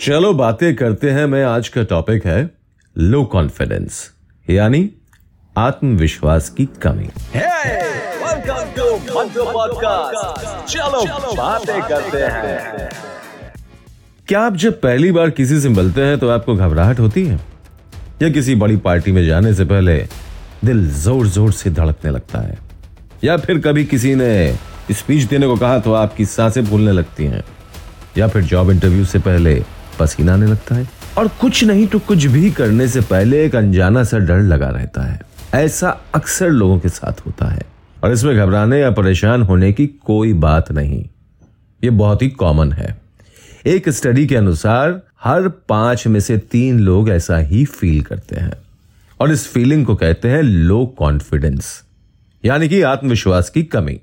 चलो बातें करते हैं मैं आज का टॉपिक है लो कॉन्फिडेंस यानी आत्मविश्वास की कमी। चलो बातें करते हैं। क्या आप जब पहली बार किसी से मिलते हैं तो आपको घबराहट होती है? या किसी बड़ी पार्टी में जाने से पहले दिल ज़ोर ज़ोर से धड़कने लगता है? या फिर कभी किसी ने स्पीच देने को कहा तो आपकी साँसें फूलने लगती हैं? या फिर जॉब इंटरव्यू से पहले पसीना आने लगता है। और कुछ नहीं तो कुछ भी करने से पहले एक अनजाना सा डर लगा रहता है। ऐसा अक्सर लोगों के साथ होता है। और इसमें घबराने या परेशान होने की कोई बात नहीं। ये बहुत ही कॉमन है। एक स्टडी के अनुसार हर पाँच में से तीन लोग ऐसा ही फील करते हैं। और इस फीलिंग को कहते हैं लो कॉन्फिडेंस यानी कि आत्मविश्वास की कमी।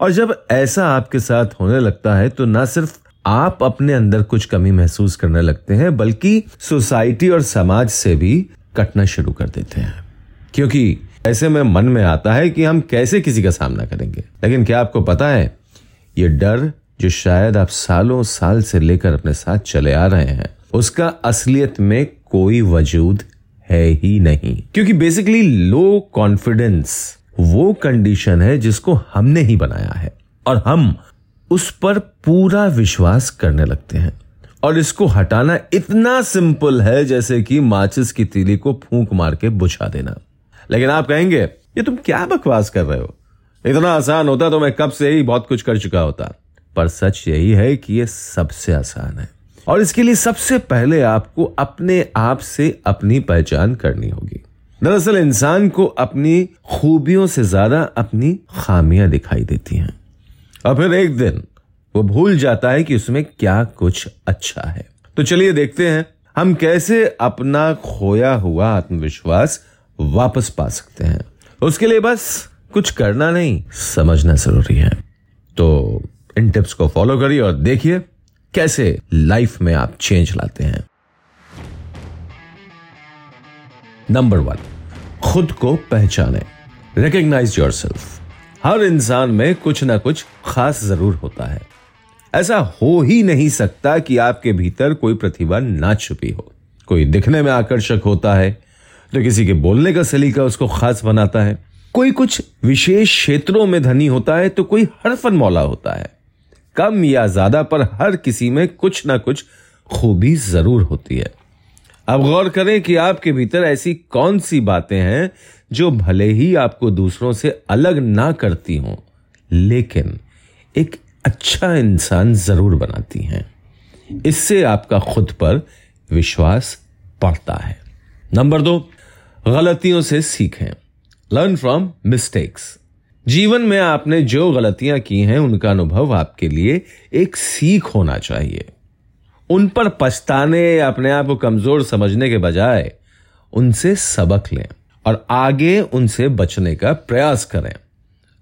और जब ऐसा आपके साथ होने लगता है तो ना सिर्फ़ आप अपने अंदर कुछ कमी महसूस करने लगते हैं, बल्कि सोसाइटी और समाज से भी कटना शुरू कर देते हैं। क्योंकि ऐसे में मन में आता है कि हम कैसे किसी का सामना करेंगे। लेकिन क्या आपको पता है, ये डर जो शायद आप सालों साल से लेकर अपने साथ चले आ रहे हैं, उसका असलियत में कोई वजूद है ही नहीं। क्योंकि बेसिकली लो कॉन्फिडेंस वो कंडीशन है जिसको हमने ही बनाया है। और हम उस पर पूरा विश्वास करने लगते हैं। और इसको हटाना इतना सिंपल है, जैसे कि माचिस की तीली को फूंक मार के बुझा देना। लेकिन आप कहेंगे, ये तुम क्या बकवास कर रहे हो? इतना आसान होता तो मैं कब से ही बहुत कुछ कर चुका होता। पर सच यही है कि ये सबसे आसान है। और इसके लिए सबसे पहले आपको अपने आप से अपनी पहचान करनी होगी। दरअसल इंसान को अपनी खूबियों से ज़्यादा अपनी खामियाँ दिखाई देती हैं। और फिर एक दिन वो भूल जाता है कि उसमें क्या कुछ अच्छा है। तो चलिए देखते हैं, हम कैसे अपना खोया हुआ आत्मविश्वास वापस पा सकते हैं। उसके लिए बस कुछ करना नहीं, समझना ज़रूरी है। तो इन टिप्स को फॉलो करिए और देखिए कैसे लाइफ में आप चेंज लाते हैं। नंबर वन, खुद को पहचाने रिकग्नाइज योर सेल्फ हर इंसान में कुछ ना कुछ खास ज़रूर होता है। ऐसा हो ही नहीं सकता कि आपके भीतर कोई प्रतिभा ना छुपी हो। कोई दिखने में आकर्षक होता है तो किसी के बोलने का सलीका उसको खास बनाता है। कोई कुछ विशेष क्षेत्रों में धनी होता है तो कोई हरफन मौला होता है। कम या ज़्यादा पर हर किसी में कुछ ना कुछ खूबी ज़रूर होती है। अब गौर करें कि आपके भीतर ऐसी कौन सी बातें हैं जो भले ही आपको दूसरों से अलग ना करती हों, लेकिन एक अच्छा इंसान ज़रूर बनाती हैं। इससे आपका खुद पर विश्वास बढ़ता है। नंबर दो, गलतियों से सीखें। लर्न फ्रॉम मिस्टेक्स जीवन में आपने जो गलतियाँ की हैं, उनका अनुभव आपके लिए एक सीख होना चाहिए। उन पर पछताने या अपने आप को कमज़ोर समझने के बजाय उनसे सबक लें और आगे उनसे बचने का प्रयास करें।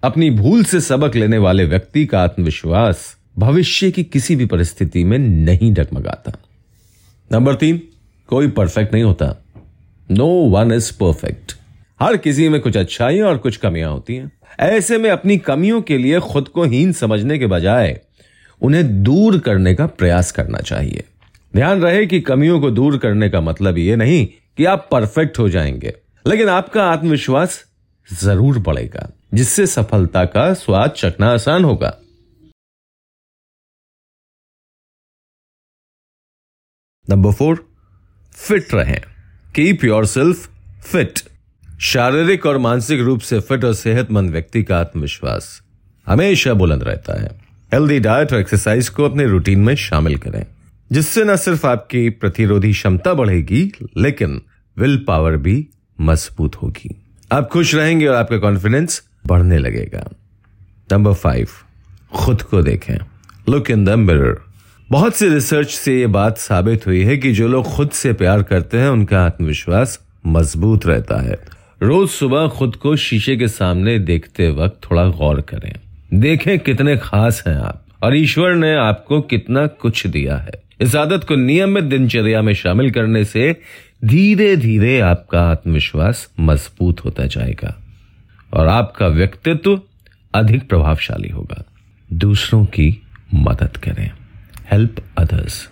अपनी भूल से सबक लेने वाले व्यक्ति का आत्मविश्वास भविष्य की किसी भी परिस्थिति में नहीं डगमगाता। नंबर तीन, कोई परफेक्ट नहीं होता। नो वन इज़ परफेक्ट हर किसी में कुछ अच्छाइयाँ और कुछ कमियाँ होती हैं। ऐसे में अपनी कमियों के लिए खुद को हीन समझने के बजाय उन्हें दूर करने का प्रयास करना चाहिए। ध्यान रहे कि कमियों को दूर करने का मतलब ये नहीं कि आप परफेक्ट हो जाएँगे, लेकिन आपका आत्मविश्वास ज़रूर बढ़ेगा, जिससे सफलता का स्वाद चखना आसान होगा। नंबर फोर फिट रहें। कीप योर सेल्फ फिट शारीरिक और मानसिक रूप से फिट और सेहतमंद व्यक्ति का आत्मविश्वास हमेशा बुलंद रहता है। हेल्दी डाइट और एक्सरसाइज को अपने रूटीन में शामिल करें, जिससे न सिर्फ़ आपकी प्रतिरोधी क्षमता बढ़ेगी, लेकिन विल पावर भी मज़बूत होगी। आप खुश रहेंगे और आपका कॉन्फिडेंस बढ़ने लगेगा। नंबर फाइव खुद को देखें। लुक इन द मिरर बहुत सी रिसर्च से ये बात साबित हुई है कि जो लोग खुद से प्यार करते हैं, उनका आत्मविश्वास मज़बूत रहता है। रोज सुबह खुद को शीशे के सामने देखते वक्त थोड़ा गौर करें। देखें कितने खास हैं आप, और ईश्वर ने आपको कितना कुछ दिया है। इस आदत को नियमित दिनचर्या में शामिल करने से धीरे धीरे आपका आत्मविश्वास मज़बूत होता जाएगा, और आपका व्यक्तित्व अधिक प्रभावशाली होगा। दूसरों की मदद करें। हेल्प अदर्स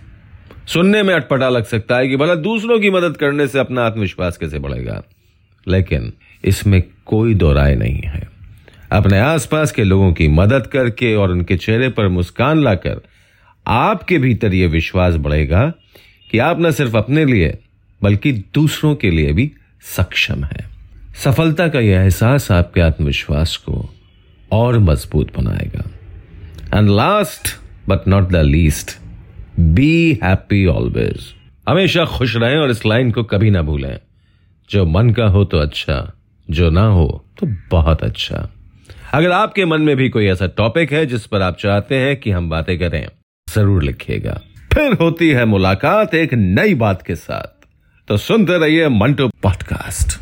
सुनने में अटपटा लग सकता है कि भला दूसरों की मदद करने से अपना आत्मविश्वास कैसे बढ़ेगा, लेकिन इसमें कोई दो राय नहीं है। अपने आसपास के लोगों की मदद करके और उनके चेहरे पर मुस्कान लाकर आपके भीतर यह विश्वास बढ़ेगा कि आप न सिर्फ़ अपने लिए, बल्कि दूसरों के लिए भी सक्षम है। सफलता का यह एहसास आपके आत्मविश्वास को और मज़बूत बनाएगा। And last but not the least be happy always हमेशा खुश रहें और इस लाइन को कभी ना भूलें। जो मन का हो तो अच्छा जो ना हो तो बहुत अच्छा। अगर आपके मन में भी कोई ऐसा टॉपिक है जिस पर आप चाहते हैं कि हम बातें करें, ज़रूर लिखिएगा। फिर होती है मुलाकात एक नई बात के साथ। तो सुनते रहिए मंटो पॉडकास्ट